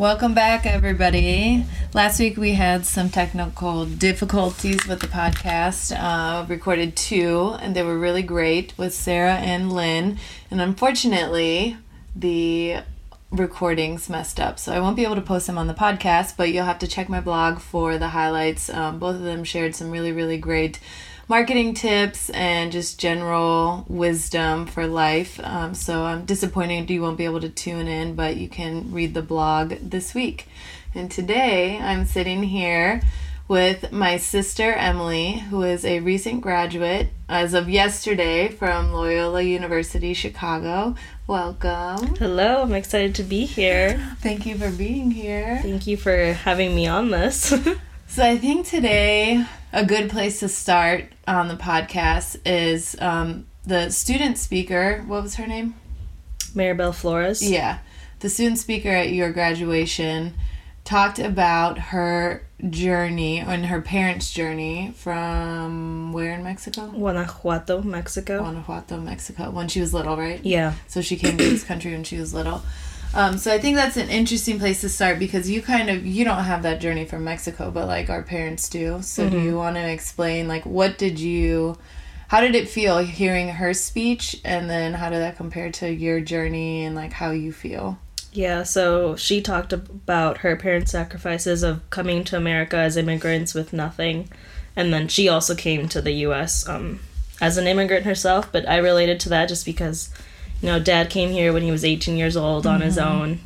Welcome back, everybody. Last week we had some technical difficulties with the podcast. Uh, recorded two, and they were really great with Sarah and Lynn. And unfortunately, the recordings messed up, so I won't be able to post them on the podcast. But you'll have to check my blog for the highlights. Um, both of them shared some really, really great marketing tips and just general wisdom for life. Um, so I'm disappointed you won't be able to tune in, but you can read the blog this week. And today I'm sitting here with my sister Emely, who is a recent graduate as of yesterday from Loyola University Chicago. Welcome. Hello, I'm excited to be here. Thank you for being here. Thank you for having me on this. So I think today a good place to start on the podcast is um, the student speaker. What was her name? Maribel Flores. Yeah, the student speaker at your graduation talked about her journey and her parents' journey from where in Mexico? Guanajuato, Mexico. Guanajuato, Mexico. When she was little, right? Yeah. So she came to this country when she was little. Um, so I think that's an interesting place to start because you kind of you don't have that journey from Mexico, but like our parents do. So do you want to explain like what did you, how did it feel hearing her speech, and then how did that compare to your journey and like how you feel? Yeah, so she talked about her parents' sacrifices of coming to America as immigrants with nothing. And then she also came to the US um, as an immigrant herself, but I related to that just because, you know, dad came here when he was 18 years old on his mm-hmm. own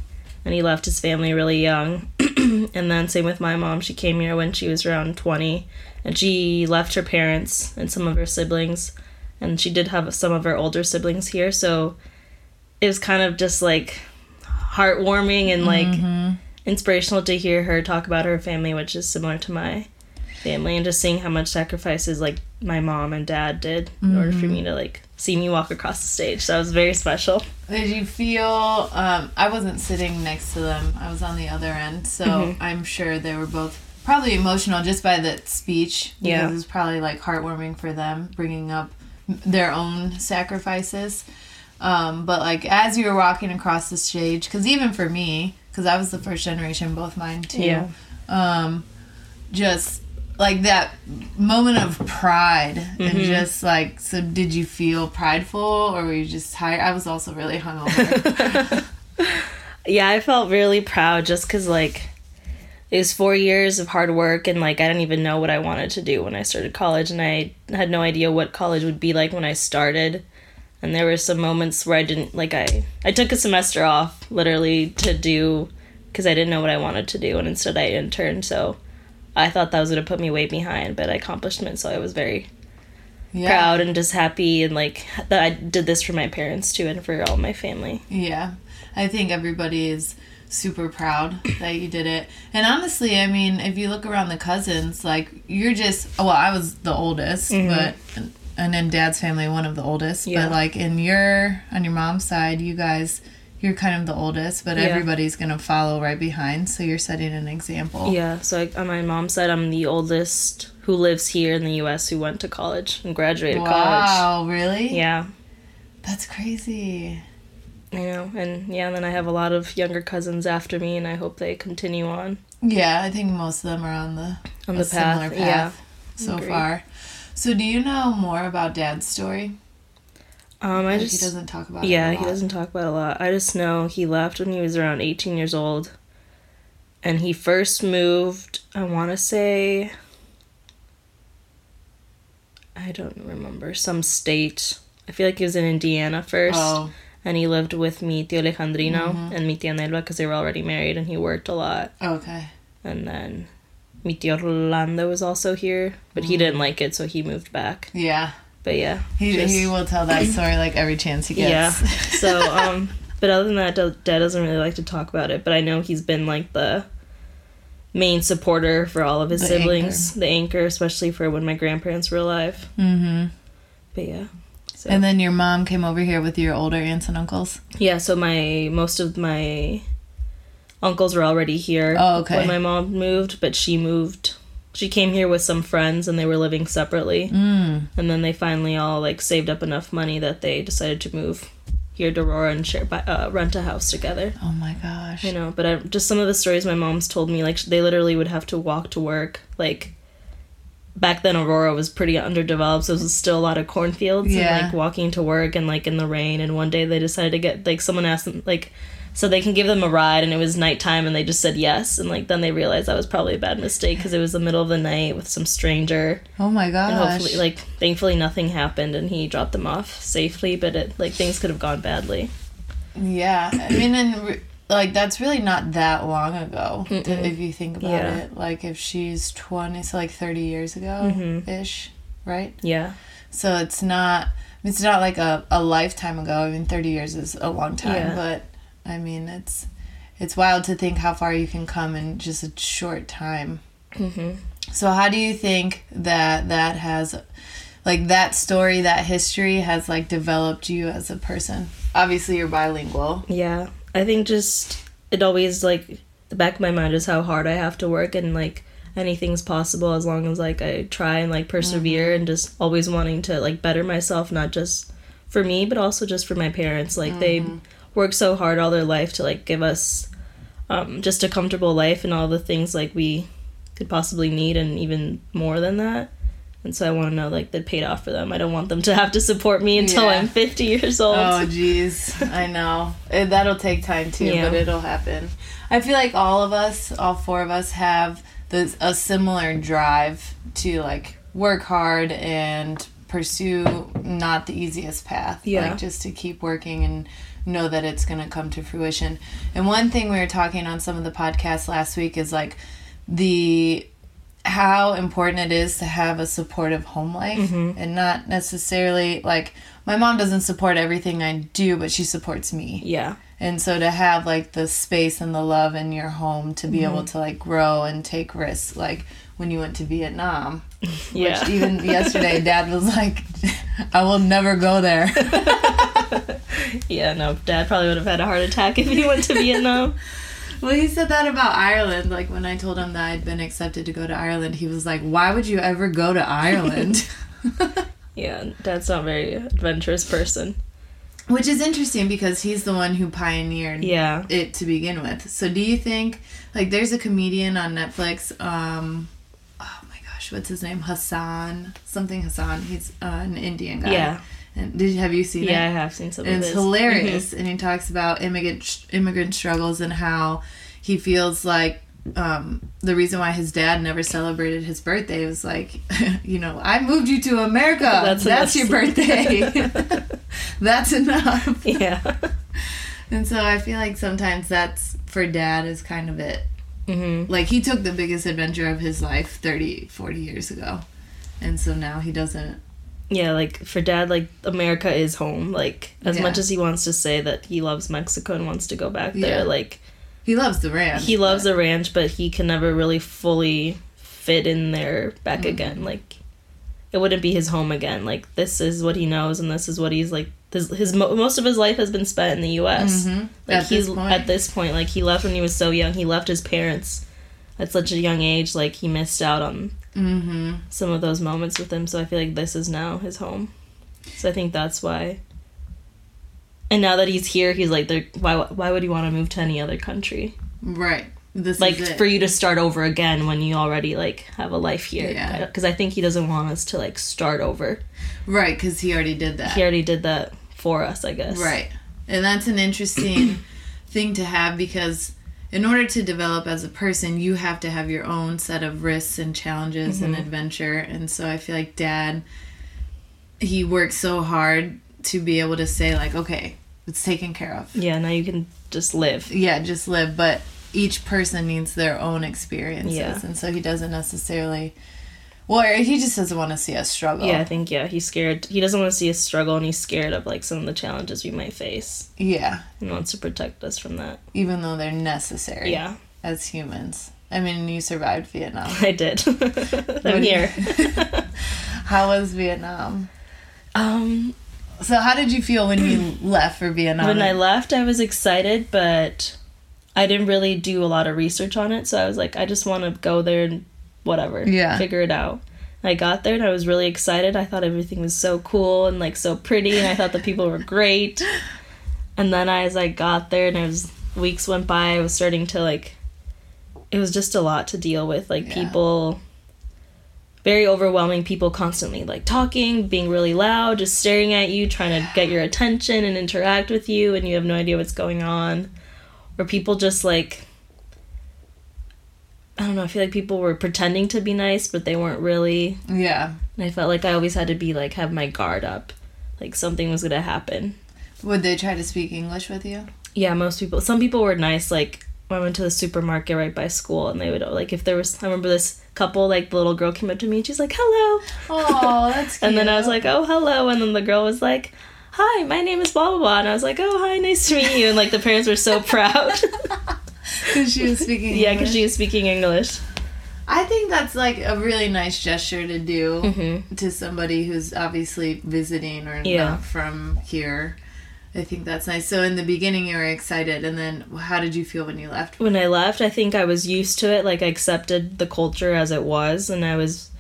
and he left his family really young. and then same with my mom, she came here when she was around 20 and she left her parents and some of her siblings and she did have some of her older siblings here, so it was kind of just like heartwarming and like mm-hmm. inspirational to hear her talk about her family, which is similar to my family, and just seeing how much sacrifices like my mom and dad did in order for me mm-hmm. to like see me walk across the stage. So it was very special. Did you feel? Um, I wasn't sitting next to them. I was on the other end, so I'm sure they were both probably emotional just by the speech. Because Yeah. it was probably like heartwarming for them, bringing up their own sacrifices. Um, but like as you were walking across the stage, because even for me, because I was the first generation, both mine too. Yeah. Um, just like that moment of pride and mm-hmm. just like so did you feel prideful or were you just tired? I was also really hungover. Yeah, I felt really proud just because like it was four years of hard work and like I didn't even know what I wanted to do when I started college and I had no idea what college would be like when I started. And there were some moments where I didn't like I I took a semester off literally to do because I didn't know what I wanted to do and instead I interned. So I thought that was gonna put me way behind but I accomplished it so I was very yeah proud and just happy and like that I did this for my parents too and for all my family. yeah i think everybody is super proud that you did it and honestly i mean if you look around the cousins like you're just well i was the oldest mm-hmm. but and in dad's family one of the oldest Yeah. but like in your on your mom's side you guys you're kind of the oldest but Yeah. everybody's gonna follow right behind so you're setting an example Yeah, so I, on my mom's side, I'm the oldest who lives here in the U.S. who went to college and graduated college. Wow, really? Yeah, That's crazy. you know, and yeah, and then I have a lot of younger cousins after me, and I hope they continue on Yeah, I think most of them are on the on the similar path. path so agreed. far. So, do you know more about Dad's story? Um, I just he doesn't talk about. it yeah, he doesn't talk about it a lot. I just know he left when he was around 18 years old, and he first moved. I want to say. I don't remember some state. I feel like he was in Indiana first. Oh, and he lived with mi tio Alejandrino Mhm. and mi tia Nelva because they were already married and he worked a lot. okay. And then mi tio Rolando was also here, but he didn't like it, so he moved back. Yeah, But yeah, he just- he will tell that story like every chance he gets. yeah. So um, but other than that, Dad doesn't really like to talk about it. But I know he's been like the main supporter for all of his The siblings, the anchor, especially for when my grandparents were alive. mm-hmm. But yeah. So. And then your mom came over here with your older aunts and uncles. Yeah, so my most of my uncles were already here Oh, okay. when my mom moved, but she moved. She came here with some friends and they were living separately. Mm. And then they finally all like saved up enough money that they decided to move here to Aurora and share uh, rent a house together. Oh my gosh. You know, but I, just some of the stories my mom's told me, like they literally would have to walk to work. Like back then, Aurora was pretty underdeveloped, so there was still a lot of cornfields Yeah. and like walking to work and like in the rain. And one day they decided to get like someone asked them like so they can give them a ride, and it was nighttime, and they just said yes. And like then they realized that was probably a bad mistake because it was the middle of the night with some stranger. Oh my And gosh. hopefully, like thankfully nothing happened, and he dropped them off safely. But it like things could have gone badly. Yeah, I mean, and like that's really not that long ago Mm-mm. if you think about Yeah. it. Like if she's twenty, so like thirty years ago Mhm. ish, right? Yeah, So it's not. It's not like a, a lifetime ago. I mean, thirty years is a long time, Yeah. but I mean, it's it's wild to think how far you can come in just a short time. hmm So how do you think that that has like that story, that history has like developed you as a person? Obviously you're bilingual. yeah. I think just it always like the back of my mind is how hard I have to work and like anything's possible as long as like I try and like persevere and just always wanting to like better myself, not just for me but also just for my parents. Like they work so hard all their life to like give us um, just a comfortable life and all the things like we could possibly need and even more than that. And so I want to know like that paid off for them. I don't want them to have to support me until Yeah. I'm 50 years old. Oh jeez, I know. It, that'll take time too, Yeah. but it'll happen. I feel like all of us, all four of us have this a similar drive to like work hard and pursue not the easiest path. Yeah. Like just to keep working and know that it's going to come to fruition. And one thing we were talking on some of the podcasts last week is like the how important it is to have a supportive home life mm-hmm. and not necessarily like my mom doesn't support everything I do, but she supports me. Yeah. And so to have like the space and the love in your home to be able mm-hmm. to like grow and take risks, like when you went to Vietnam, Yeah. which even yesterday dad was like, I will never go there. yeah, no, dad probably would have had a heart attack if he went to Vietnam. Well, he said that about Ireland. Like when I told him that I'd been accepted to go to Ireland, he was like, Why would you ever go to Ireland? Yeah, dad's not a very adventurous person. Which is interesting because he's the one who pioneered Yeah. it to begin with. So do you think like there's a comedian on Netflix um oh my gosh, what's his name? Hasan, something Hasan. He's uh, an Indian guy. Yeah. And did you have you seen Yeah, I have seen some And it's his. hilarious and he talks about immigrant immigrant struggles and how he feels like um, the reason why his dad never celebrated his birthday was like, you know, I moved you to America. That's That's, your birthday. That's enough. Yeah. And so I feel like sometimes that's for dad is kind of it. hmm Like he took the biggest adventure of his life 30, 40 years ago. And so now he doesn't. Yeah, like for dad, like America is home. Like as Yeah. much as he wants to say that he loves Mexico and wants to go back there, Yeah. like He loves the ranch. he loves but- the ranch, but he can never really fully fit in there back Mm-hmm. again. Like it wouldn't be his home again. Like this is what he knows, and this is what he's like. His, his most of his life has been spent in the U.S. Mhm. Like At he's this point. at this point, like he left when he was so young. He left his parents at such a young age. Like he missed out on Mm-hmm. some of those moments with him. So I feel like this is now his home. So I think that's why. And now that he's here, he's like, there- why? Why would you want to move to any other country? Right. This Like is it. for you to start over again when you already like have a life here. Yeah. Because I think he doesn't want us to like start over. right, because he already did that. He already did that for us, I guess. Right. And that's an interesting thing to have because in order to develop as a person, you have to have your own set of risks and challenges and mm-hmm. adventure. And so I feel like dad, he worked so hard to be able to say, like, okay, it's taken care of. Yeah. Now you can just live. Yeah, just live. But each person needs their own experiences. Yeah. And so he doesn't necessarily. Well, he just doesn't want to see us struggle. Yeah, I think yeah, he's scared. He doesn't want to see us struggle, and he's scared of like some of the challenges we might face, Yeah. and wants to protect us from that. Even though they're necessary. Yeah, As humans. I mean, you survived Vietnam. I did. I'm here. How was Vietnam? Um, So, how did you feel when you left for Vietnam? when I left, I was excited, but I didn't really do a lot of research on it. So I was like, I just want to go there and whatever, Yeah. figure it out. I got there and I was really excited. I thought everything was so cool and like so pretty, and I thought the people were great. And then as I got there and as weeks went by, I was starting to like it was just a lot to deal with. Like Yeah. people very overwhelming people constantly like talking, being really loud, just staring at you, trying to get your attention and interact with you and you have no idea what's going on. Or people just like I don't know, I feel like people were pretending to be nice, but they weren't really. Yeah. And I felt like I always had to be like have my guard up. Like something was gonna happen. Would they try to speak English with you? Yeah, most people. Some people were nice. Like when I went to the supermarket right by school, and they would like if there was. I remember this couple. Like the little girl came up to me, and she's like, "Hello," Oh, that's cute. and then I was like, "Oh, hello," and then the girl was like. Hi, my name is blah blah blah, and I was like, "Oh, hi, nice to meet you." And like the parents were so proud, because she was speaking. yeah, because she was speaking English. I think that's like a really nice gesture to do hmm to somebody who's obviously visiting or Yeah. not from here. I think that's nice. So in the beginning, you were excited, and then how did you feel when you left? When I left, I think I was used to it. Like I accepted the culture as it was, and I was,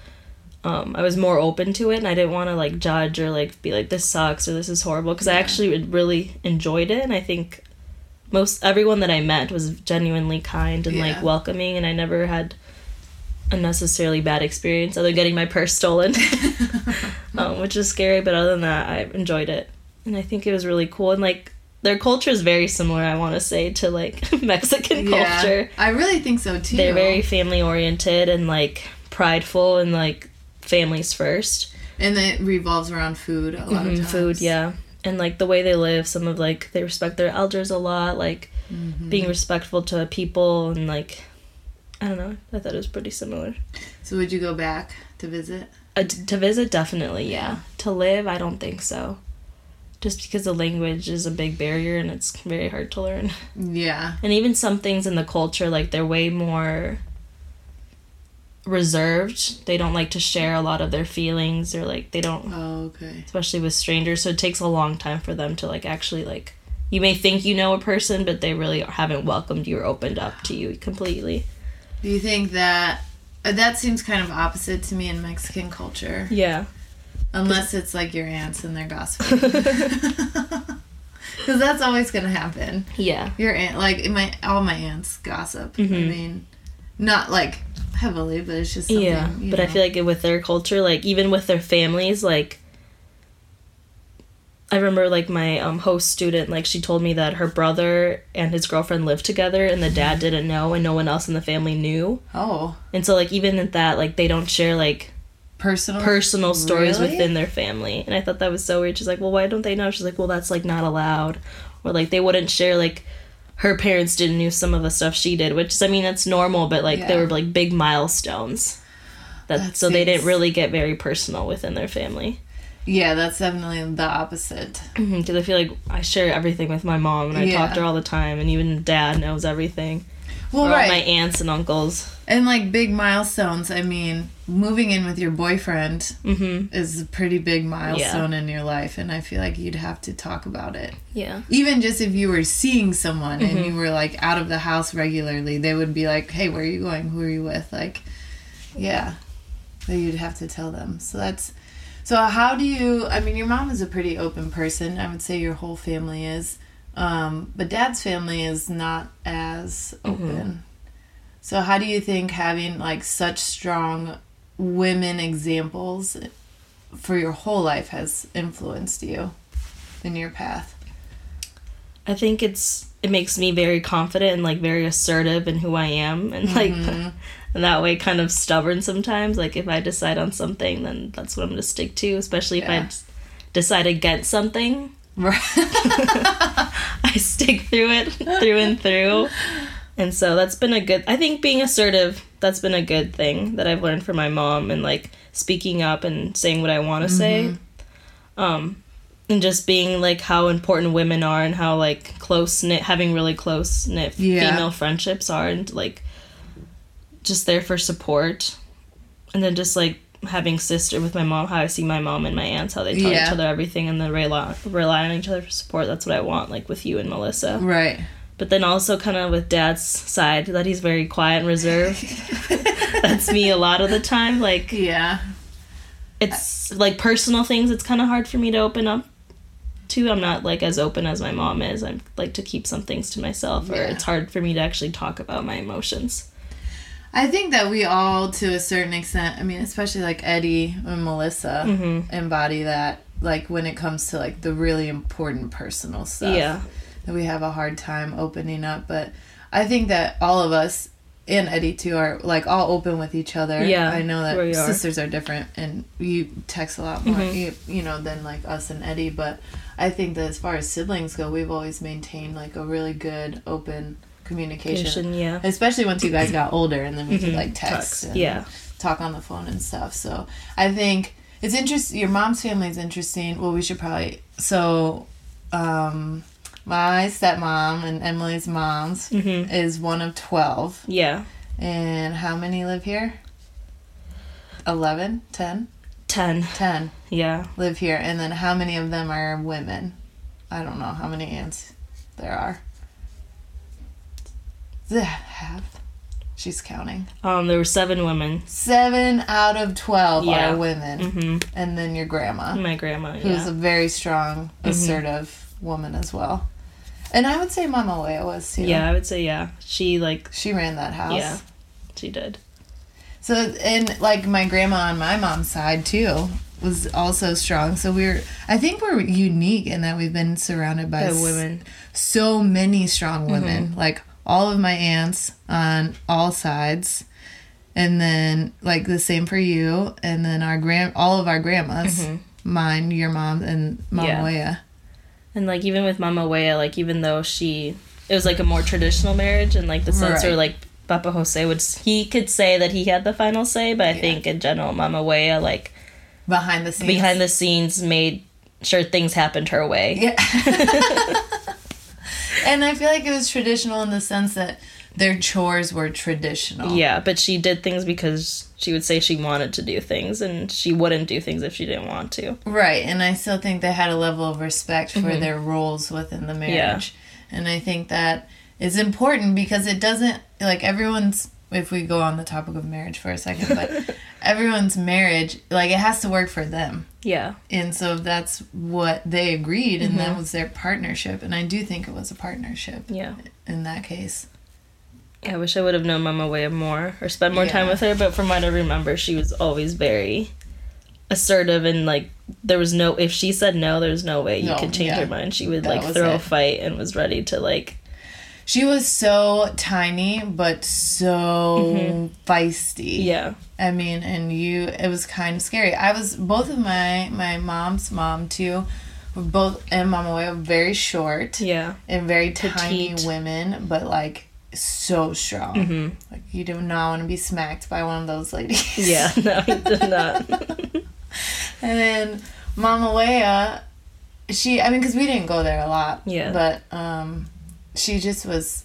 um, I was more open to it, and I didn't want to like judge or like be like this sucks or this is horrible because I actually really enjoyed it, and I think most everyone that I met was genuinely kind and Yeah. like welcoming, and I never had a necessarily bad experience other than getting my purse stolen, um, which is scary. But other than that, I enjoyed it, and I think it was really cool. And like their culture is very similar, I want to say, to like Mexican culture. I really think so too. They're very family oriented and like prideful and like families first. and it revolves around food a lot of Mhm, times. Food, yeah. And like the way they live, some of like they respect their elders a lot, like Mhm. being respectful to people and like I don't know. I thought it was pretty similar. So would you go back to visit? Uh, t- to visit, definitely, yeah. To live, I don't think so. Just because the language is a big barrier and it's very hard to learn. Yeah. And even some things in the culture, like they're way more reserved. They don't like to share a lot of their feelings or like they don't Oh, okay. especially with strangers, so it takes a long time for them to like actually like you may think you know a person, but they really haven't welcomed you or opened up to you completely. Do you think that uh, that seems kind of opposite to me in Mexican culture? Yeah. Unless it's like your aunts and they're gossiping. Because that's always going to happen. Yeah. Your aunt, like in my all my aunts gossip. I Mhm. mean, not like heavily, but it's just yeah. But I feel like with their culture, like even with their families, like I remember like my um, host student, like she told me that her brother and his girlfriend lived together, and the dad didn't know, and no one else in the family knew. oh, And so like even at that, like they don't share like personal. personal stories Really? within their family. And I thought that was so weird. She's like, well, why don't they know? She's like, well, that's like not allowed. Or like they wouldn't share like her parents didn't know some of the stuff she did, which is, I mean, that's normal, but like they were like big milestones. That, That so they didn't really get very personal within their family. Yeah, that's definitely the opposite. Mm-hmm, because I feel like I share everything with my mom and I talk to her all the time, and even dad knows everything. Well, or right. my aunts and uncles. And like big milestones. I mean, moving in with your boyfriend hmm is a pretty big milestone in your life, and I feel like you'd have to talk about it. Yeah. Even just if you were seeing someone and Mhm. you were like out of the house regularly, they would be like, "Hey, where are you going? Who are you with?" Like, yeah, you'd have to tell them. So that's. So how do you? I mean, your mom is a pretty open person. I would say your whole family is, um, but dad's family is not as open. So how do you think having like such strong women examples for your whole life has influenced you in your path? I think it's it makes me very confident and like very assertive in who I am and like Mhm. and that way kind of stubborn sometimes like if I decide on something then that's what I'm going to stick to especially if I Yeah. d- decide against something Right. I stick through it through and through and so that's been a good I think being assertive that's been a good thing that I've learned from my mom and like speaking up and saying what I want to say Mm-hmm. um and just being like how important women are and how like close knit having really close knit Yeah. female friendships are and like just there for support and then just like having sister with my mom how i see my mom and my aunts how they tell Yeah. each other everything and then rely, rely on each other for support that's what i want like with you and melissa right. But then also kind of with dad's side that he's very quiet and reserved that's me a lot of the time like Yeah. it's like personal things it's kind of hard for me to open up to. I'm not like as open as my mom is. I'm like to keep some things to myself or Yeah. it's hard for me to actually talk about my emotions. I think that we all, to a certain extent, I mean, especially like Eddie and Melissa, Mhm. embody that. Like when it comes to like the really important personal stuff, Yeah. That we have a hard time opening up. But I think that all of us and Eddie too are like all open with each other. Yeah, I know that we are. sisters are different, and you text a lot more, Mhm. you, you know, than like us and Eddie. But I think that as far as siblings go, we've always maintained like a really good open communication. Communication, yeah. Especially once you guys got older, and then we could Mhm. like text, Text, and yeah. talk on the phone and stuff. So I think it's interesting. Your mom's family is interesting. Well, we should probably so. um my stepmom and Emely's mom's Mhm. is one of 12. Yeah. And how many live here? 11? 10? 10. 10 Yeah. live here. And then how many of them are women? I don't know how many aunts there are. Half? She's counting. Um there were 7 women. Seven out of 12 Yeah. are women. Mhm. And then your grandma, My grandma, who's yeah. Mm-hmm. a very strong, assertive woman as well. And I would say Mama Leia was too. Yeah, I would say yeah. She like She ran that house. yeah. She did. So and like my grandma on my mom's side too was also strong. So we're I think we're unique in that we've been surrounded by By women. so many strong women. Mm-hmm. Like all of my aunts on all sides. And then like the same for you and then our grand all of our grandmas. Mine, your mom and Mama Mm-hmm. Yeah. Leia. And like even with Mama Wea, like even though she it was like a more traditional marriage and like the sense Right. where like Papa Jose would he could say that he had the final say, but I Yeah. think in general Mama Wea like Behind the scenes. behind the scenes made sure things happened her way. Yeah. and I feel like it was traditional in the sense that their chores were traditional. Yeah, but she did things because she would say she wanted to do things and she wouldn't do things if she didn't want to. Right, and I still think they had a level of respect for mm-hmm. their roles within the marriage. And I think that is important because it doesn't like everyone's if we go on the topic of marriage for a second, but everyone's marriage like it has to work for them. Yeah. And so that's what they agreed and that mm-hmm. was their partnership and I do think it was a partnership Yeah. in that case. I wish I would have known Mama Wea more or spent more time with her, but from what I remember, she was always very assertive and like there was no if she said no, there's no way you No, could change yeah. her mind. She would That like throw a fight and was ready to like She was so tiny but so mm-hmm. feisty. yeah. I mean, and you, it was kind of scary. I was both of my my mom's mom too, were both and Mama Wea were very short Yeah. and very tiny Petite. women, but like so strong. Mhm. Like you do not want to be smacked by one of those ladies. Yeah, no, he did not. and then Mama Wea, she, I mean, because we didn't go there a lot. Yeah. But um, she just was.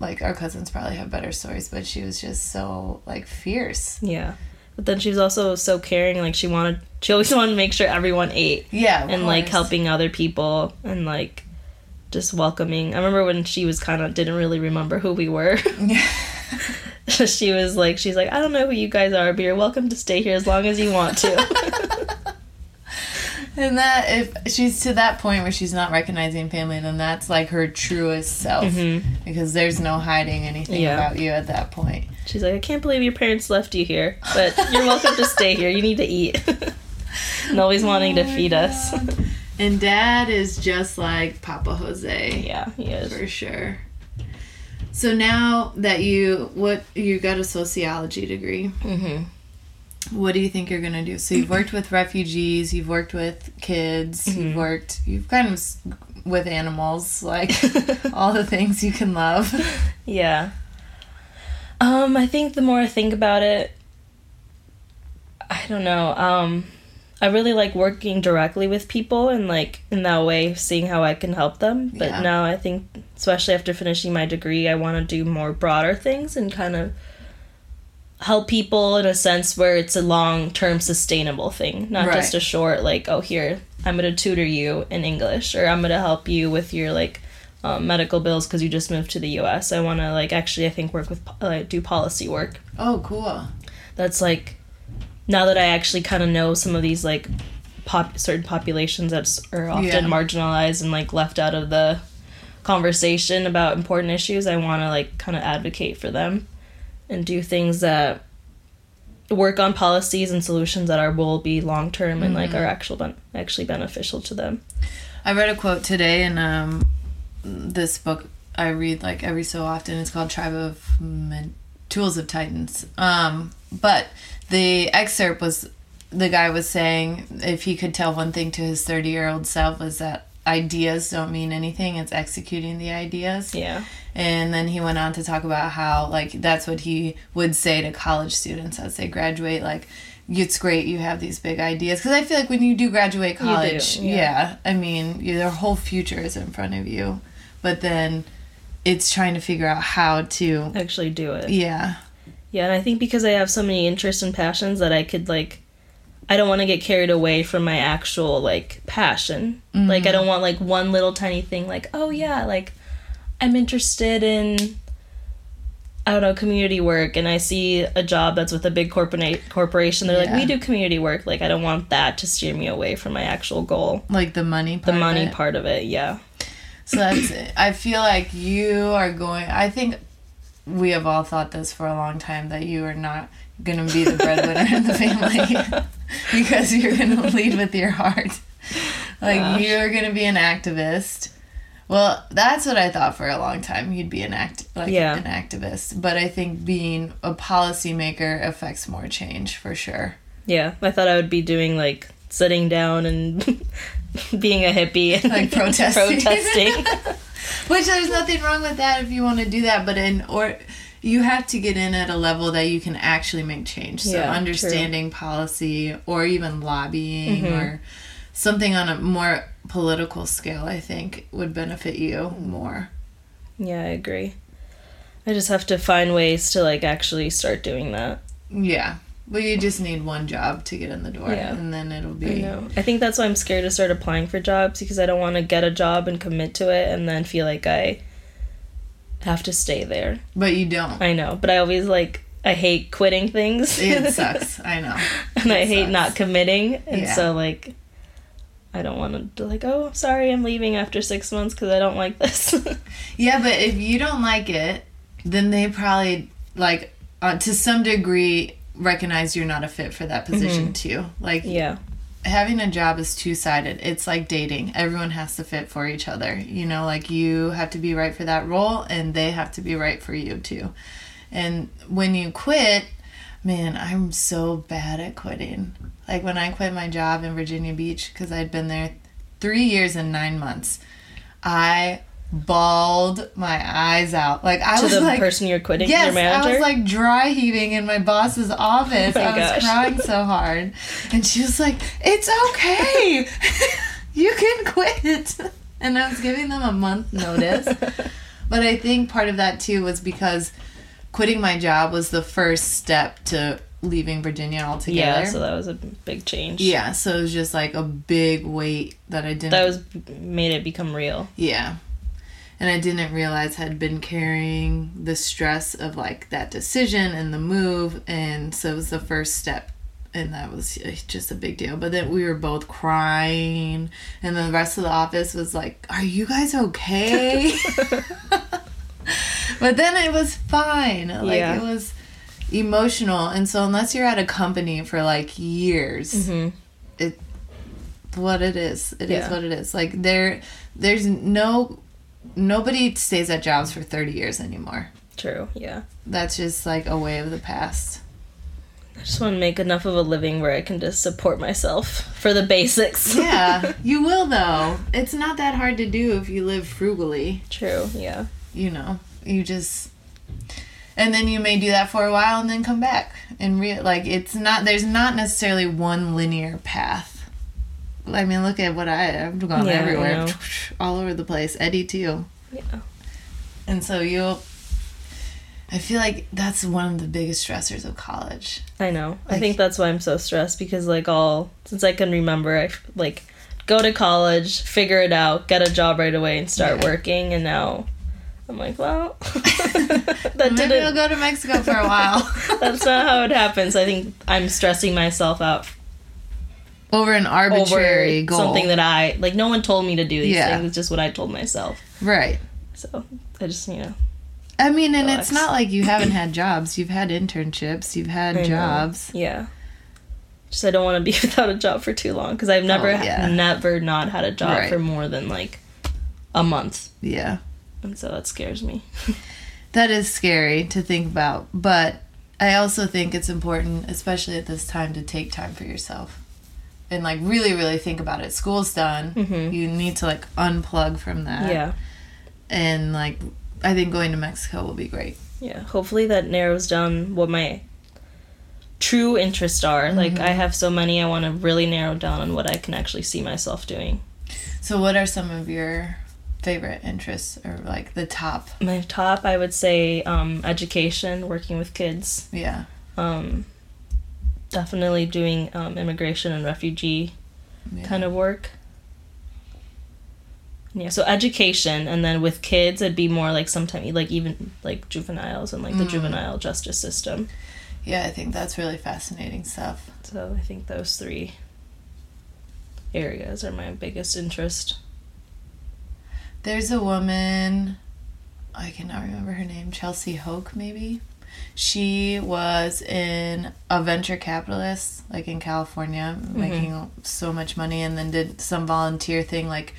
Like our cousins probably have better stories, but she was just so like fierce. yeah. But then she was also so caring, like she wanted she always wanted to make sure everyone ate. Yeah, and like helping other people and like just welcoming. I remember when she was kind of didn't really remember who we were. she was like, she's like, I don't know who you guys are, but you're welcome to stay here as long as you want to. And that if she's to that point where she's not recognizing family, then that's like her truest self. Because there's no hiding anything Mm-hmm. Yeah. about you at that point. she's like, I can't believe your parents left you here, but you're welcome to stay here. You need to eat. and always wanting to Oh feed us. And dad is just like Papa Jose. yeah, he is. For sure. So now that you what you got a sociology degree, hmm what do you think you're gonna do? So you've worked with refugees, you've worked with kids, Mm-hmm. you've worked, you've kind of with animals, like all the things you can love. Yeah. Um, I think the more I think about it, I don't know. Um, I really like working directly with people and like in that way seeing how I can help them. But Yeah. now I think especially after finishing my degree, I want to do more broader things and kind of help people in a sense where it's a long-term sustainable thing, not just a short like, oh here, I'm going to tutor you in English or I'm going to help you with your like um, medical bills because you just moved to the U.S. I want to like actually I think work with uh, do policy work. Oh, cool. That's like now that I actually kind of know some of these like pop certain populations that are often Yeah. marginalized and like left out of the conversation about important issues. I want to like kind of advocate for them and do things that work on policies and solutions that are will be long term and like are actual ben- actually beneficial to them. I read a quote today in um, this book I read like every so often. It's called Tribe of Men- Tools of Titans. Um, but the excerpt was the guy was saying if he could tell one thing to his 30 year old self was that ideas don't mean anything, it's executing the ideas. Yeah. And then he went on to talk about how, like, that's what he would say to college students as they graduate. Like, it's great you have these big ideas. Because I feel like when you do graduate do, college, yeah. yeah. I mean, your whole future is in front of you. But then it's trying to figure out how to, Actually do it. yeah. Yeah, and I think because I have so many interests and passions that I could like I don't want to get carried away from my actual like passion. Like I mm-hmm. don't want like one little tiny thing like, "Oh yeah, like I'm interested in I don't know, community work and I see a job that's with a big corporate corporation. They're like, "We do community work." Like I don't want that to steer me away from my actual goal. Like the money part. The of money it. part of it, yeah. So that's it. I feel like you are going. I think we have all thought this for a long time that you are not going to be the breadwinner in the family because you're going to lead with your heart. Like Gosh. you're going to be an activist. Well, that's what I thought for a long time. You'd be an act like Yeah. an activist, but I think being a policymaker affects more change for sure. Yeah, I thought I would be doing like sitting down and being a hippie and Like protesting. protesting. Which there's nothing wrong with that if you want to do that, but in or you have to get in at a level that you can actually make change. So Yeah, true. understanding policy or even lobbying Mm-hmm. or something on a more political scale, I think would benefit you more. Yeah, I agree. I just have to find ways to like actually start doing that. Yeah. But you just need one job to get in the door Yeah. and then it'll I be know. I think that's why I'm scared to start applying for jobs because I don't want to get a job and commit to it and then feel like I have to stay there. but you don't. I know, but I always like I hate quitting things. It sucks. I know. and I hate sucks. not committing, and Yeah. so like I don't want to like, oh, sorry, I'm leaving after six months because I don't like this. Yeah, but if you don't like it, then they probably like uh, to some degree recognize you're not a fit for that position mm-hmm. too. Like yeah, having a job is two-sided. It's like dating. Everyone has to fit for each other. You know, like you have to be right for that role and they have to be right for you too. And when you quit, man, I'm so bad at quitting. Like when I quit my job in Virginia Beach because I'd been there 3 years and 9 months. I bawled my eyes out. Like I to was the like person you're quitting, Yes, your manager. I was like dry heaving in my boss's office. Oh my I was gosh. crying so hard. And she was like, It's okay. you can quit. And I was giving them a month notice. but I think part of that too was because quitting my job was the first step to leaving Virginia altogether. yeah, so that was a big change. yeah, so it was just like a big weight that I didn't that was made it become real. yeah. And I didn't realize I'd been carrying the stress of like that decision and the move. And so it was the first step. And that was uh, just a big deal. But then we were both crying. And the rest of the office was like, Are you guys okay? but then it was fine. Like Yeah. it was emotional. And so unless you're at a company for like years, hmm it what it is. It is Yeah. what it is. Like there there's no nobody stays at jobs for 30 years anymore. True. Yeah. That's just like a way of the past. I just want to make enough of a living where I can just support myself for the basics. Yeah, you will though. It's not that hard to do if you live frugally, True. Yeah. you know. You just and then you may do that for a while and then come back and re- like it's not there's not necessarily one linear path. I mean, look at what I I've gone Yeah, everywhere, all over the place. Eddie too. Yeah. And so you'll. I feel like that's one of the biggest stressors of college. I know. I think that's why I'm so stressed because like all since I can remember, I like go to college, figure it out, get a job right away, and start Yeah. working. And now I'm like, well, that Maybe didn't. I'll go to Mexico for a while. that's not how it happens. I think I'm stressing myself out over an arbitrary over goal. something that I like. No one told me to do these Yeah. things. It's just what I told myself. right. So I just you know I mean, and Relax. it's not like you haven't had jobs. You've had internships. You've had I know. jobs. Yeah. Just I don't want to be without a job for too long because I've oh, never, Oh, yeah. never not had a job Right. for more than like a month, Yeah. and so that scares me. That is scary to think about, but I also think it's important, especially at this time, to take time for yourself and like really, really think about it. School's done. Mhm. You need to like unplug from that. yeah, And like, I think going to Mexico will be great. yeah. Hopefully that narrows down what my true interests are. Like Mm-hmm. I have so many, I want to really narrow down on what I can actually see myself doing. So, what are some of your favorite interests or like the top? My top, I would say, um, education, working with kids. Yeah. Um, definitely doing um, immigration and refugee yeah. kind of work. Yeah, so education, and then with kids, it'd be more like sometimes like even like juveniles and like the Mm. juvenile justice system. Yeah, I think that's really fascinating stuff. So I think those three areas are my biggest interest. There's a woman, I cannot remember her name, Chelsea Hoke, maybe. She was in a venture capitalist, like in California, making so much money, and then did some volunteer thing, like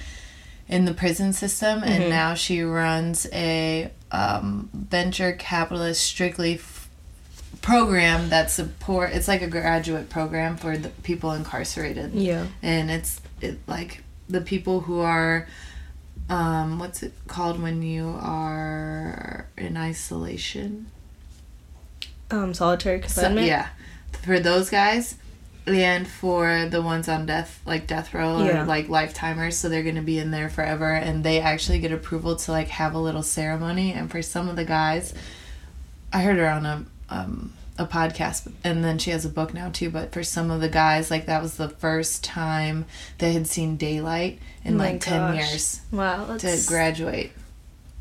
in the prison system. And Mhm. now she runs a um, venture capitalist strictly f- program that support. It's like a graduate program for the people incarcerated Yeah. and it's it, like the people who are um what's it called when you are in isolation Um, solitary so, confinement. yeah for those guys and for the ones on death like death row Yeah. or like lifetimers so they're going to be in there forever and they actually get approval to like have a little ceremony and for some of the guys i heard her on a um a podcast and then she has a book now too but for some of the guys like that was the first time they had seen daylight in Oh like 10 years Wow, to graduate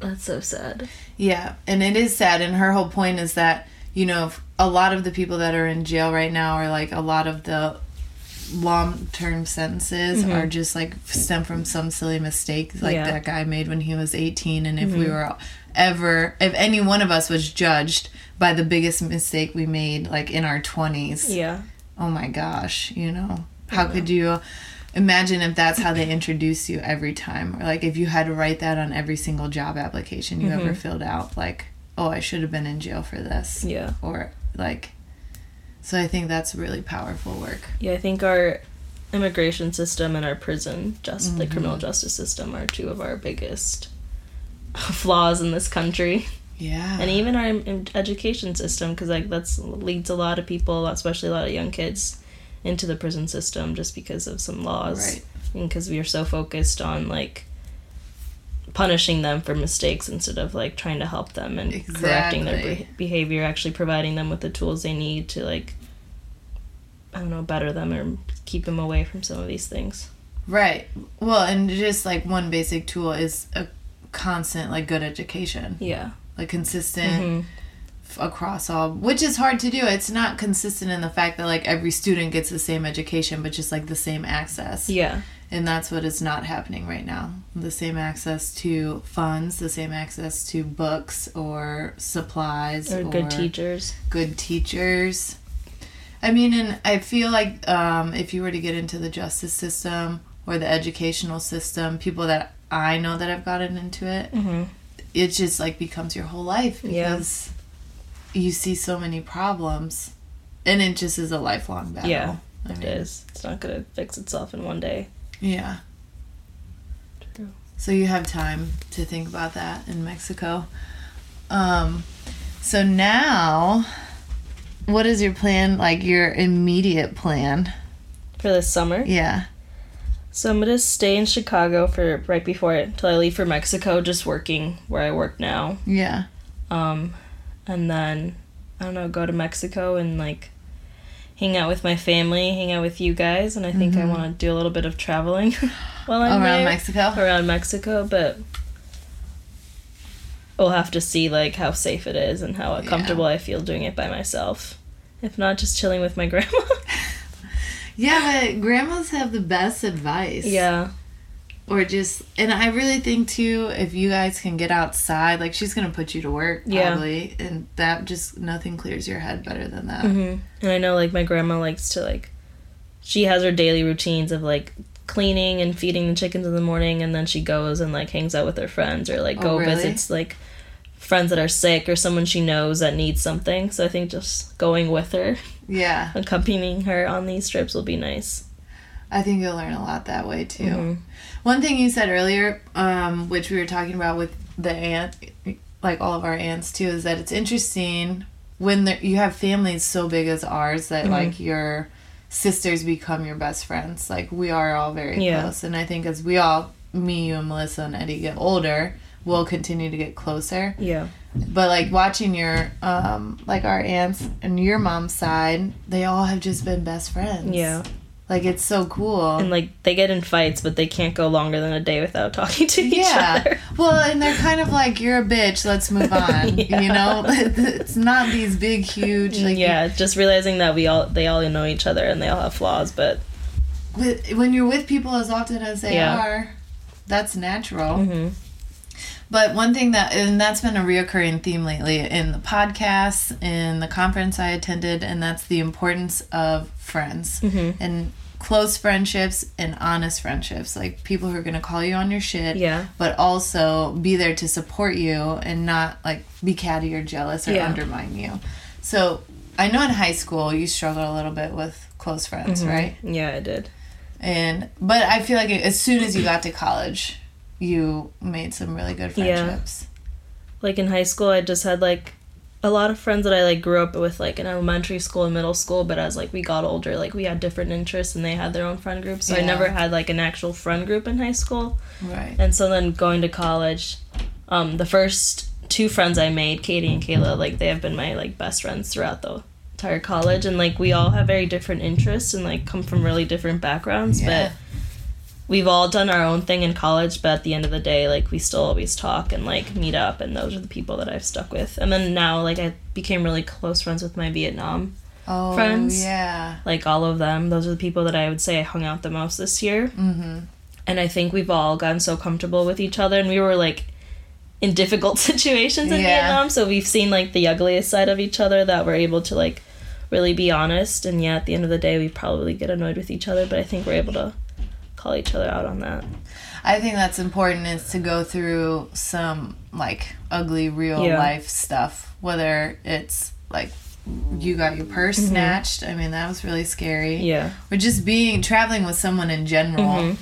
that's so sad. yeah, and it is sad. And her whole point is that, you know, a lot of the people that are in jail right now are like a lot of the long term sentences Mhm. are just like stem from some silly mistake like Yeah. that guy made when he was 18. And if we were ever, if any one of us was judged by the biggest mistake we made, like in our 20s, Yeah. oh my gosh, you know, how could you imagine if that's how they introduce you every time? Or like if you had to write that on every single job application you ever filled out, like, oh, I should have been in jail for this. Yeah. Or like, so I think that's really powerful work. Yeah, I think our immigration system and our prison just like criminal Mm-hmm. justice system are two of our biggest flaws in this country. Yeah. and even our education system because like that's leads a lot of people especially a lot of young kids into the prison system just because of some laws Right. and because we are so focused on like punishing them for mistakes instead of like trying to help them and correcting their be- behavior actually providing them with the tools they need to like i don't know better them or keep them away from some of these things Right. Well, and just like one basic tool is a constant, like, good education, yeah like consistent. Mhm. f- across all which is hard to do it's not consistent in the fact that like every student gets the same education but just like the same access yeah and that's what is not happening right now. The same access to funds the same access to books or supplies or good teachers. good teachers. I mean and i feel like um, if you were to get into the justice system or the educational system people that i know that have gotten into it mm-hmm. it just like becomes your whole life Yeah. because you see so many problems and it just is a lifelong battle. Yeah, I it mean, is. It's not gonna fix itself in one day yeah. True. so you have time to think about that in mexico. Um so now what is your plan like your immediate plan? For this summer? Yeah. So I'm gonna stay in Chicago for right before it till I leave for Mexico, just working where I work now. yeah. Um, and then I don't know, go to Mexico and like hang out with my family, hang out with you guys, and I think I want to do a little bit of traveling while I'm Mm-hmm. around there, mexico around Mexico, but we'll have to see like how safe it is and how Yeah. comfortable I feel doing it by myself. If not, just chilling with my grandma. Yeah, but grandmas have the best advice. Yeah. Or just, and I really think too, if you guys can get outside, like she's gonna put you to work Yeah. probably, and that just nothing clears your head better than that. hmm And I know like my grandma likes to like, she has her daily routines of like cleaning and feeding the chickens in the morning, and then she goes and like hangs out with her friends or like Oh, go really? visits like friends that are sick or someone she knows that needs something. So I think just going with her, Yeah, accompanying her on these trips will be nice. I think you'll learn a lot that way too. Mhm. One thing you said earlier, um, which we were talking about with the aunt, like all of our aunts too, is that it's interesting when there, you have families so big as ours that Mhm. like your sisters become your best friends. Like we are all very Yeah. close, and I think as we all, me, you, and Melissa and Eddie get older, we'll continue to get closer. Yeah. But like watching your, um, like our aunts and your mom's side, they all have just been best friends. Yeah. Like it's so cool. And like they get in fights, but they can't go longer than a day without talking to each other. Yeah. other. Well, and they're kind of like, you're a bitch, let's move on. Yeah. You know? It's not these big, huge, like, yeah, just realizing that we all they all know each other and they all have flaws, but with, when you're with people as often as they Yeah. are, that's natural. mhm. But one thing that, and that's been a reoccurring theme lately in the podcasts, in the conference I attended, and that's the importance of friends Mhm. and close friendships and honest friendships. Like people who are going to call you on your shit. yeah, but also be there to support you and not like be catty or jealous or Yeah. undermine you. So I know in high school you struggled a little bit with close friends, Mhm. right? Yeah, I did. And but I feel like as soon as you got to college, you made some really good friendships. Yeah. Like in high school, I just had like a lot of friends that I like grew up with, like in elementary school and middle school. But as like we got older, like we had different interests and they had their own friend groups. So I never had like an actual friend group in high school. Right. And so then going to college, um, the first two friends I made, Katie and Kayla, like they have been my like best friends throughout the entire college, and like we all have very different interests and like come from really different backgrounds, Yeah. but we've all done our own thing in college. But at the end of the day, like we still always talk and like meet up, and those are the people that I've stuck with. And then now, like I became really close friends with my Vietnam, Oh, friends. yeah. like all of them. Those are the people that I would say I hung out the most this year Mm-hmm. and I think we've all gotten so comfortable with each other, and we were like in difficult situations in Yeah. Vietnam, so we've seen like the ugliest side of each other that we're able to like really be honest. And yeah, at the end of the day, we probably get annoyed with each other, but I think we're able to call each other out on that. I think that's important is to go through some like ugly real Yeah. life stuff, whether it's like you got your purse snatched. I mean, that was really scary. Mm-hmm. Yeah, or just being traveling with someone in general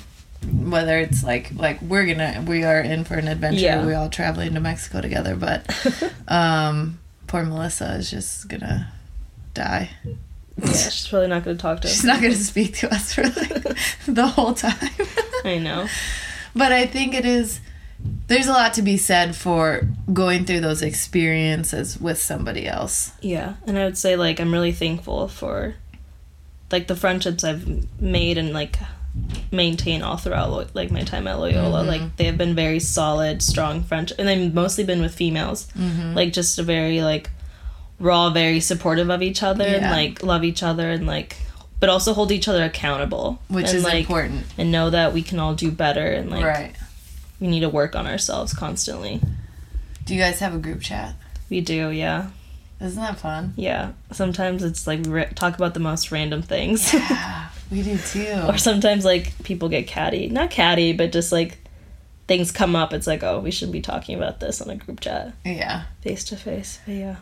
Mm-hmm. whether it's like like we're gonna we are in for an adventure Yeah. we all traveling to mexico together but um poor melissa is just gonna die yeah. She's probably not going to talk to us. she's not gonna speak to us for like the whole time I know. but i think it is there's a lot to be said for going through those experiences with somebody else Yeah, and I would say like I'm really thankful for like the friendships I've made and like maintain all throughout like my time at Loyola. Mhm. Like they have been very solid, strong friendship, and they've mostly been with females. mm-hmm. Like just a very like we're all very supportive of each other and like love each other and like but also hold each other accountable. Which and, is like important. and know that we can all do better and like right. we need to work on ourselves constantly. do you guys have a group chat? We do, yeah. isn't that fun? Yeah. Sometimes it's like we talk about the most random things. yeah we do too. Or sometimes like people get catty. Not catty but just like things come up. It's like oh we should be talking about this on a group chat. Yeah. Face to face but yeah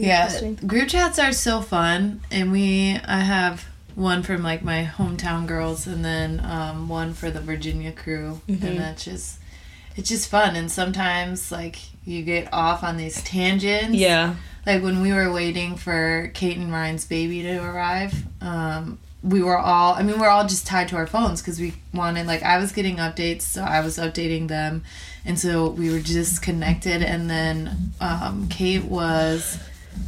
Yeah, group chats are so fun, and we I have one from like my hometown girls, and then um, one for the Virginia crew, Mhm. and that's just it's just fun. And sometimes like you get off on these tangents. yeah like when we were waiting for Kate and Ryan's baby to arrive. Um, we were all I mean we're all just tied to our phones because we wanted like I was getting updates so I was updating them and so we were just connected and then um, Kate was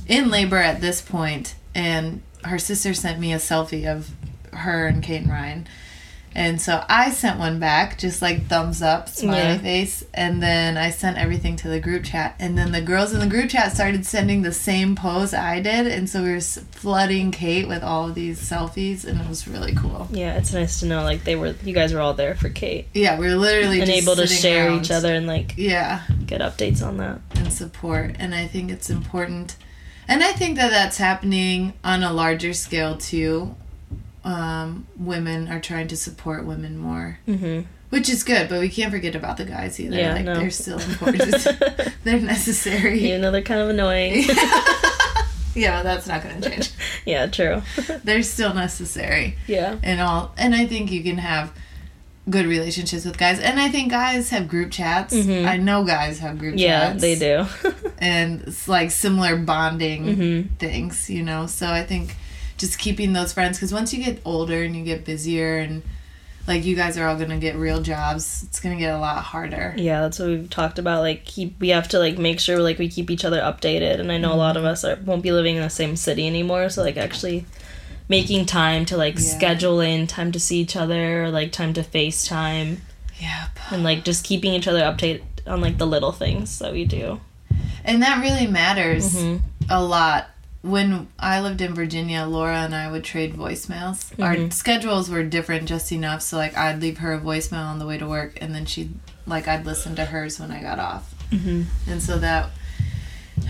in labor at this point and her sister sent me a selfie of her and Kate and Ryan And so I sent one back, just like thumbs up, smiley Yeah. face, and then I sent everything to the group chat. And then the girls in the group chat started sending the same pose I did, and so we were flooding Kate with all of these selfies, and it was really cool. Yeah, it's nice to know like they were you guys were all there for Kate Yeah, we were literally and just able to share around. each other and like Yeah, get updates on that. and support, and I think it's important, and I think that that's happening on a larger scale too. Um, women are trying to support women more. Mm-hmm. Which is good, but we can't forget about the guys either. Yeah, like no. they're still important. they're necessary. Even though they're kind of annoying. yeah, that's not going to change. yeah, true. They're still necessary yeah. and all. And I think you can have good relationships with guys. And I think guys have group chats. Mhm. I know guys have group Yeah, chats. Yeah, they do. And it's like similar bonding mm-hmm. things, you know. So I think just keeping those friends because once you get older and you get busier and like you guys are all to get real jobs, it's to get a lot harder. Yeah, that's what we've talked about. Like, keep we have to like make sure like we keep each other updated. And I know a lot of Mm-hmm. us are, won't be living in the same city anymore, so like actually making time to like Yeah. schedule in time to see each other, or, like time to FaceTime, Yep. and like just keeping each other updated on like the little things that we do. And that really matters Mhm. a lot. When I lived in Virginia, Laura and I would trade voicemails. Our Mhm. schedules were different just enough, so like I'd leave her a voicemail on the way to work, and then she'd like I'd listen to hers when I got off, Mm-hmm. and so that,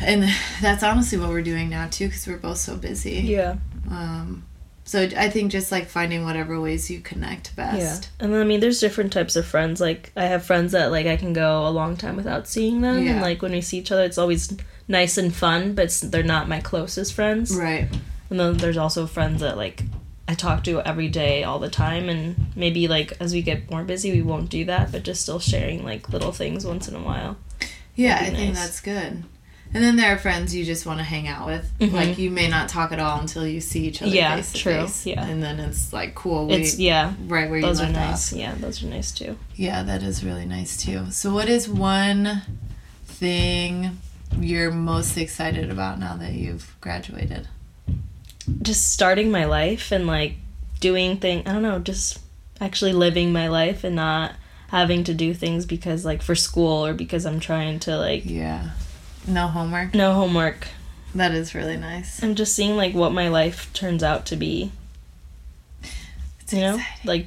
and that's honestly what we're doing now too, because we're both so busy. Yeah. Um, so I think just like finding whatever ways you connect best. Yeah. And then I mean there's different types of friends. Like I have friends that like I can go a long time without seeing them Yeah. and like when we see each other it's always nice and fun, but they're not my closest friends. Right. And then there's also friends that like I talk to every day all the time and maybe like as we get more busy we won't do that, but just still sharing like little things once in a while. Yeah, I That'd think that's good. And then there are friends you just want to hang out with. Mhm. Like you may not talk at all until you see each other Yeah, face to true, face. yeah. And then it's like cool. We, It's yeah, right where those you are nice. off. Yeah, those are nice too. Yeah, that is really nice too. So, what is one thing you're most excited about now that you've graduated? Just starting my life and like doing thing I don't know, just actually living my life and not having to do things because like for school or because I'm trying to like Yeah. No homework. no homework. That is really nice. I'm just seeing like what my life turns out to be. It's you know, exciting. like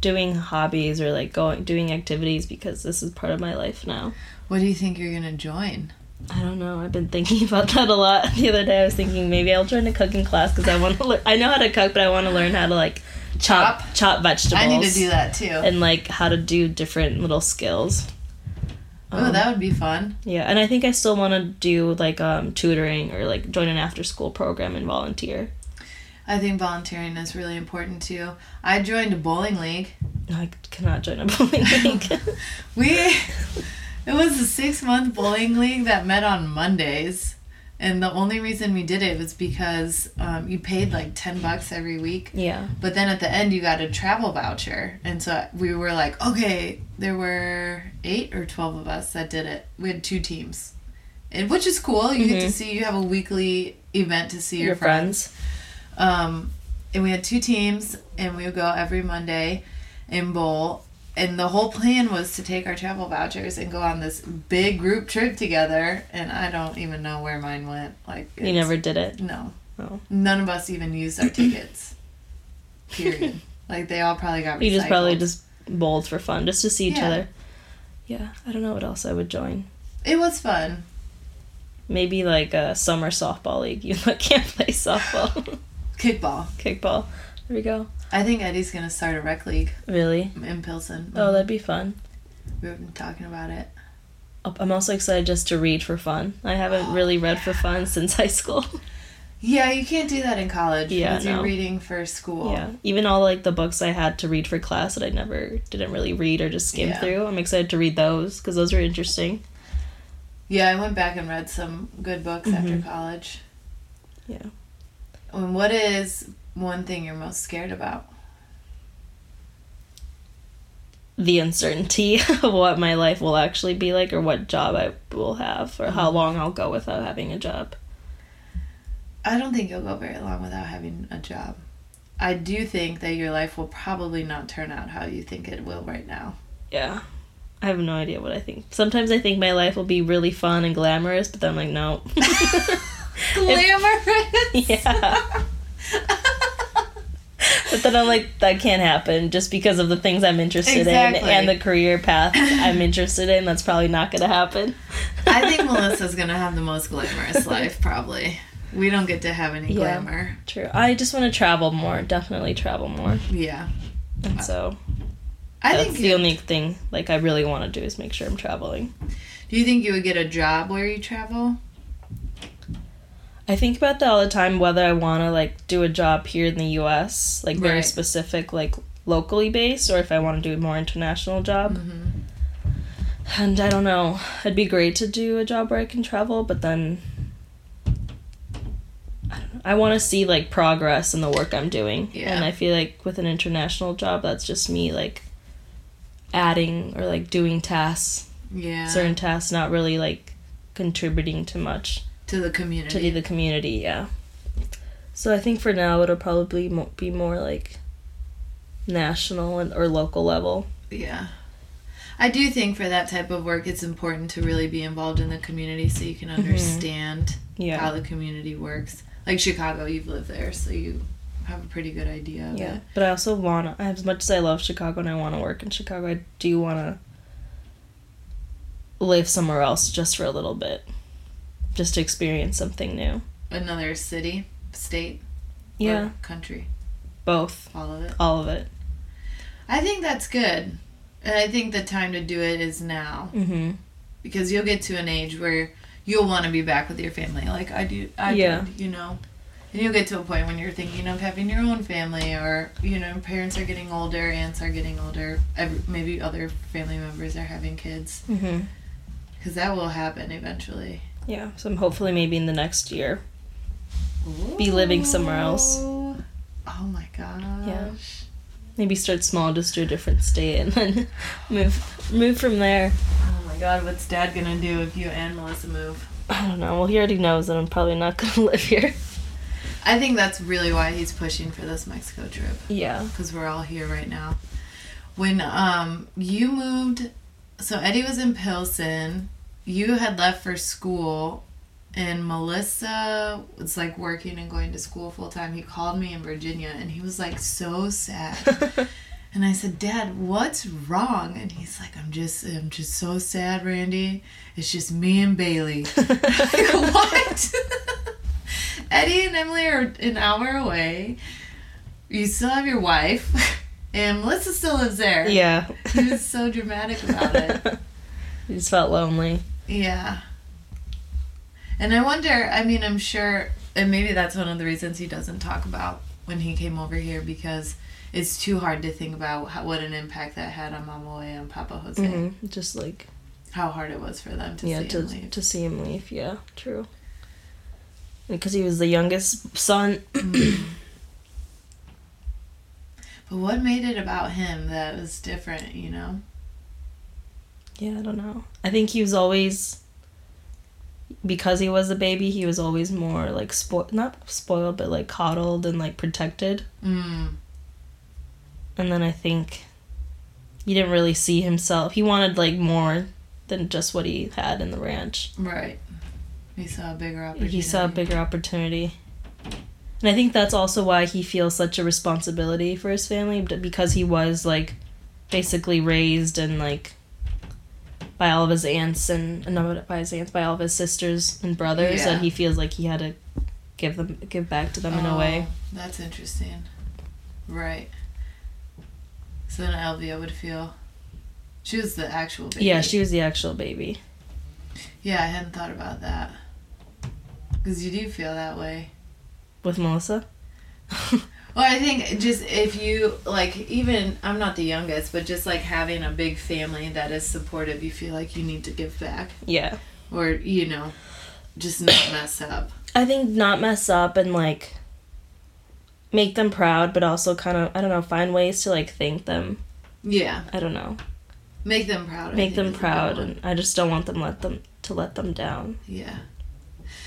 doing hobbies or like going doing activities because this is part of my life now. what do you think you're gonna join? I don't know. I've been thinking about that a lot. The other day, I was thinking maybe I'll join a cooking class because I want to. learn I know how to cook, but I want to learn how to like chop Chop? chop vegetables. I need to do that too. and like how to do different little skills. Oh, Um, that would be fun. yeah, and I think I still want to do like um, tutoring or like join an after school program and volunteer. I think volunteering is really important too. I joined a bowling league. No, I cannot join a bowling league. We it was a six month bowling league that met on Mondays. And the only reason we did it was because um, you paid like 10 bucks every week. yeah. But then at the end, you got a travel voucher. And so we were like, okay, there were eight or 12 of us that did it. We had two teams, and, which is cool. You get to Mhm. see, you have a weekly event to see your, Your friends. friends. Um, and we had two teams, and we would go every Monday and bowl. And the whole plan was to take our travel vouchers and go on this big group trip together. And I don't even know where mine went. Like You never did it. No, Oh. none of us even used our tickets. Period. like they all probably got. recycled. You just probably just bowled for fun, just to see each Yeah. other. Yeah, I don't know what else I would join. It was fun. Maybe like a summer softball league. You can't play softball. Kickball. Kickball. There we go. I think Eddie's gonna start a rec league Really? in Pilsen. Oh, that'd be fun. We've been talking about it. Oh, I'm also excited just to read for fun. I haven't really read for fun since high school. Yeah, you can't do that in college Yeah, because you're reading for school. Yeah, even all like the books I had to read for class that I never didn't really read or just skim Yeah. through. I'm excited to read those because those are interesting. Yeah, I went back and read some good books after Mhm. college. Yeah. And what is one thing you're most scared about? The uncertainty of what my life will actually be like, or what job I will have, or how Mhm. long I'll go without having a job. I don't think you'll go very long without having a job. I do think that your life will probably not turn out how you think it will right now. Yeah. I have no idea what I think. Sometimes I think my life will be really fun and glamorous, but then I'm like, no. Glamorous. yeah. But then I'm like, that can't happen just because of the things I'm interested Exactly. in and the career path I'm interested in. That's probably not going to happen. I think Melissa's gonna have the most glamorous life, probably. We don't get to have any Yeah. glamour. True. I just want to travel more. Definitely travel more. Yeah. And so I that's think the only thing like I really want to do is make sure I'm traveling. Do you think you would get a job where you travel? I think about that all the time whether I want to like do a job here in the US, like very Right. specific like locally based or if I want to do a more international job. Mm-hmm. And I don't know. It'd be great to do a job where I can travel, but then I. I want to see like progress in the work I'm doing. Yeah. And I feel like with an international job, that's just me like adding or like doing tasks, Yeah. certain tasks, not really like contributing to much to the community. to the community. Yeah. So I think for now it'll probably be more like national and or local level. Yeah. I do think for that type of work, it's important to really be involved in the community so you can understand Mm-hmm. Yeah. how the community works. Like Chicago, you've lived there, so you have a pretty good idea of Yeah, it. but I also want to, as much as I love Chicago and I want to work in Chicago, I do want to live somewhere else just for a little bit. Just to experience something new. Another city, state, Yeah, or country, both. all of it. All of it. I think that's good. And I think the time to do it is now Mm-hmm. because you'll get to an age where you'll want to be back with your family, like I do. I Yeah. did, you know. And you'll get to a point when you're thinking of having your own family, or you know, parents are getting older, aunts are getting older, every, maybe other family members are having kids, Mm-hmm. because that will happen eventually. Yeah, so I'm hopefully maybe in the next year. Be living somewhere else. Oh my gosh. Yeah. Maybe start small, just do a different state, and then move move from there. Oh my god, what's dad gonna do if you and Melissa move? I don't know. Well, he already knows that I'm probably not gonna live here. I think that's really why he's pushing for this Mexico trip. Yeah. because we're all here right now. When um you moved, so Eddie was in Pilsen. You had left for school, and Melissa was like working and going to school full time. He called me in Virginia, and he was like so sad. And I said, Dad, what's wrong? And he's like, I'm just, I'm just so sad, Randy. It's just me and Bailey. like, what? Eddie and Emely are an hour away. You still have your wife, and Melissa still lives there. yeah. He was so dramatic about it. he just felt lonely. Yeah. And I wonder, I mean, I'm sure, and maybe that's one of the reasons he doesn't talk about when he came over here because it's too hard to think about how, what an impact that had on Mama Way and Papa Jose. Mm-hmm. Just like How hard it was for them to yeah, see to him leave. to see him leave. Yeah, true. Because he was the youngest son. But what made it about him that was different, you know? Yeah, I don't know. I think he was always because he was a baby. He was always more like spoiled, not spoiled, but like coddled and like protected. Mm. And then I think he didn't really see himself. He wanted like more than just what he had in the ranch. Right. He saw a bigger opportunity. He saw a bigger opportunity. And I think that's also why he feels such a responsibility for his family b- because he was like basically raised and like by all of his aunts and not by his aunts by all of his sisters and brothers Yeah. that he feels like he had to give them give back to them in a way. Oh, That's interesting. Right. So then Elvia would feel. She was the actual baby. Yeah, she was the actual baby. Yeah, I hadn't thought about that. Because you do feel that way. With Melissa? Well, I think just if you, like, even, I'm not the youngest, but just like having a big family that is supportive, you feel like you need to give back. Yeah. Or, you know, just not mess up. I think not mess up and like make them proud, but also kind of I don't know find ways to like thank them. Yeah. I don't know, Make them proud. Make them is a good proud, and I just don't want them let them to let them down. Yeah.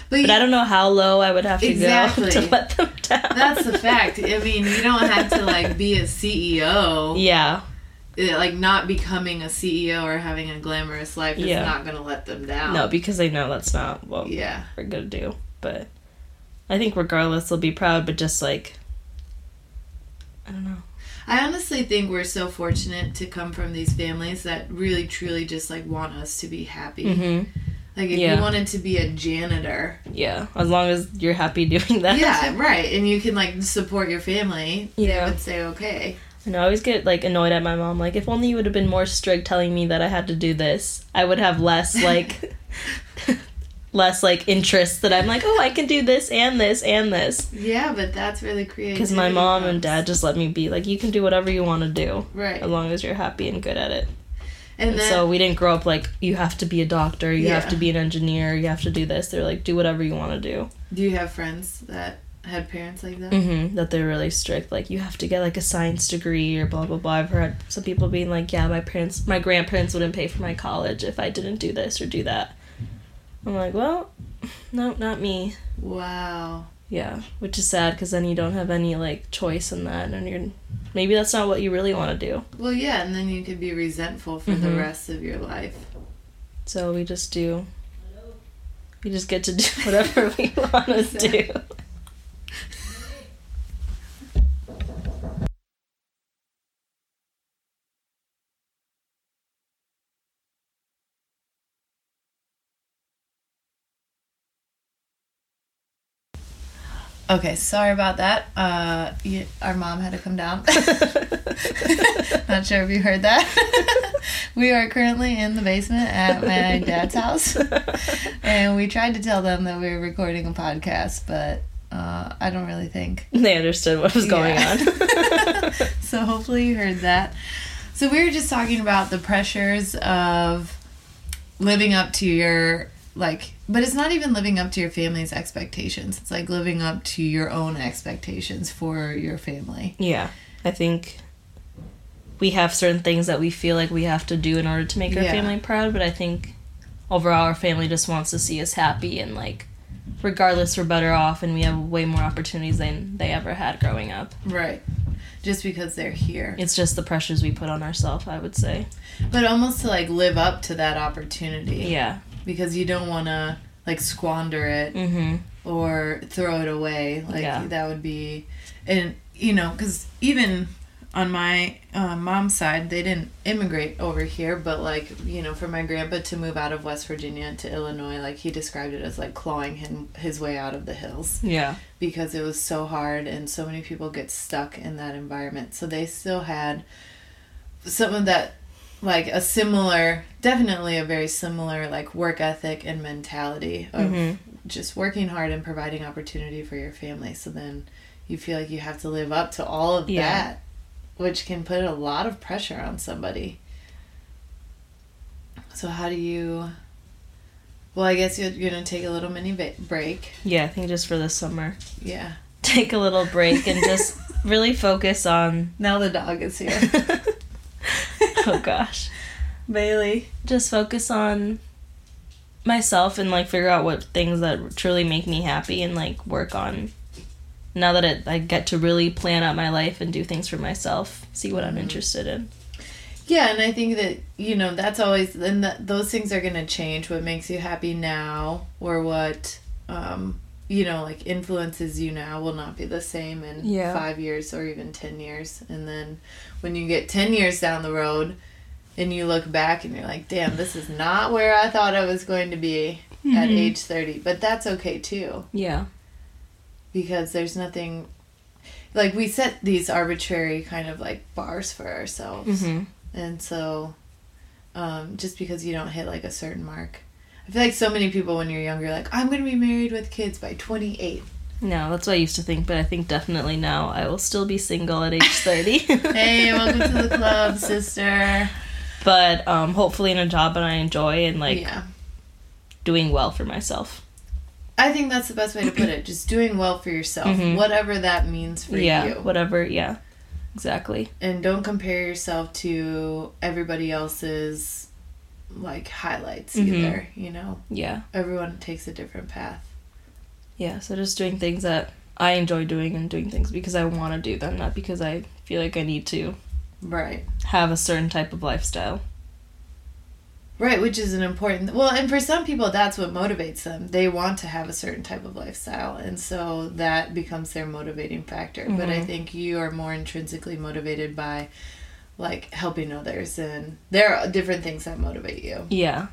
But, But you- I don't know how low I would have to Exactly. go to let them down. that's the fact. I mean, you don't have to like be a CEO. yeah, Uh, Like not becoming a CEO or having a glamorous life is Yeah. not gonna let them down. no, because they know that's not what Yeah. we're gonna do. But I think regardless, they'll be proud. But just like, I don't know. I honestly think we're so fortunate to come from these families that really truly just like want us to be happy. hmm Like if Yeah. you wanted to be a janitor, Yeah, as long as you're happy doing that. yeah, right, and you can like support your family, Yeah. they would say okay. And I always get like annoyed at my mom. Like, if only you would have been more strict telling me that I had to do this, I would have less like, less like interest. That I'm like, oh, I can do this and this and this. Yeah, but that's really creative. Because my mom and dad just let me be like, you can do whatever you want to do, right, as long as you're happy and good at it. And And then so we didn't grow up like you have to be a doctor, you have to be an engineer, you have to do this. They're like, do whatever you want to do. do you have friends that had parents like that? hmm That they're really strict. Like you have to get like a science degree or blah blah blah. I've heard some people being like, yeah, my parents, my grandparents wouldn't pay for my college if I didn't do this or do that. I'm like, well, no, not me. Wow. Yeah, which is sad because then you don't have any like choice in that, and you're maybe that's not what you really want to do. Well, yeah, and then you could be resentful for the Mhm. rest of your life. So we just do. We just get to do whatever we want to do. Okay, sorry about that. Uh, you, our mom had to come down. Not sure if you heard that. we are currently in the basement at my dad's house, and we tried to tell them that we were recording a podcast, but uh, I don't really think they understood what was going Yeah. on. so hopefully you heard that. So we were just talking about the pressures of living up to your like but it's not even living up to your family's expectations. It's like living up to your own expectations for your family. Yeah, I think we have certain things that we feel like we have to do in order to make our Yeah. family proud, but I think overall our family just wants to see us happy and like regardless we're better off and we have way more opportunities than they ever had growing up. Right. Just because they're here. It's just the pressures we put on ourselves, I would say. But almost to like live up to that opportunity. Yeah. Because you don't want to like squander it Mhm. or throw it away. Like Yeah. that would be, and you know, because even on my uh, mom's side, they didn't immigrate over here, but like you know, for my grandpa to move out of West Virginia to Illinois, like he described it as like clawing him his way out of the hills Yeah. because it was so hard and so many people get stuck in that environment. So they still had some of that like a similar definitely a very similar like work ethic and mentality of Mhm. just working hard and providing opportunity for your family. So then you feel like you have to live up to all of Yeah. that, which can put a lot of pressure on somebody. So how do you well, I guess you're, you're gonna take a little mini ba- break. Yeah, I think just for this summer. Yeah. Take a little break and just really focus on Now the dog is here. Oh gosh. Bailey. just focus on myself and like figure out what things that truly make me happy and like work on now that it, I get to really plan out my life and do things for myself, see what I'm Mhm. interested in. Yeah, and I think that you know that's always and that those things are gonna change. What makes you happy now, or what um, you know, like influences you now, will not be the same in Yeah. five years or even ten years. And then when you get ten years down the road, and you look back and you're like, "Damn, this is not where I thought I was going to be at Mhm. age 30." But that's okay too, Yeah. because there's nothing. Like we set these arbitrary kind of like bars for ourselves. hmm And so, um, just because you don't hit like a certain mark, I feel like so many people when you're younger, like I'm gonna be married with kids by 28. No, that's what I used to think, but I think definitely now I will still be single at age 30. hey, welcome to the club, sister. but um, hopefully in a job that I enjoy and like yeah, doing well for myself. I think that's the best way to put it. Just doing well for yourself, Mhm. whatever that means for yeah, you, whatever. Yeah, exactly. and don't compare yourself to everybody else's like highlights Mhm. either. You know, Yeah. everyone takes a different path. Yeah, so just doing things that I enjoy doing and doing things because I want to do them, not because I feel like I need to Right. have a certain type of lifestyle. Right, which is an important. Well, and for some people, that's what motivates them. They want to have a certain type of lifestyle, and so that becomes their motivating factor. But I Mhm. think you are more intrinsically motivated by, like, helping others, and there are different things that motivate you. Yeah.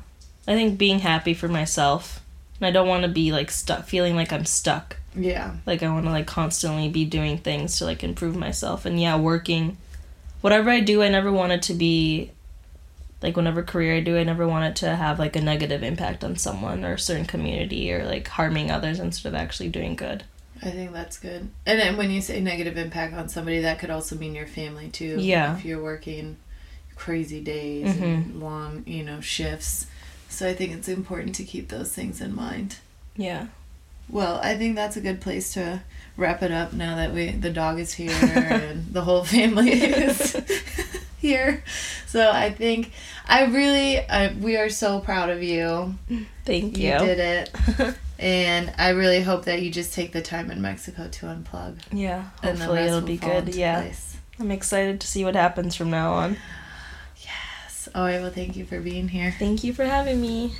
I think being happy for myself. And I don't want to be like stuck feeling like I'm stuck. Yeah, Like I want to like constantly be doing things to like improve myself and yeah, working whatever I do, I never want it to be like whatever career I do, I never want it to have like a negative impact on someone or a certain community or like harming others instead of actually doing good. I think that's good. And then when you say negative impact on somebody, that could also mean your family too. Yeah. if you're working crazy days Mm-hmm. and long, you know, shifts. So I think it's important to keep those things in mind. Yeah. Well, I think that's a good place to wrap it up now that we the dog is here and the whole family is here. So I think I really I, we are so proud of you. Thank You you. did it. And I really hope that you just take the time in Mexico to unplug. yeah. Hopefully it'll be good. Yeah. place. I'm excited to see what happens from now on. Yes. All right. Well, thank you for being here. Thank you for having me.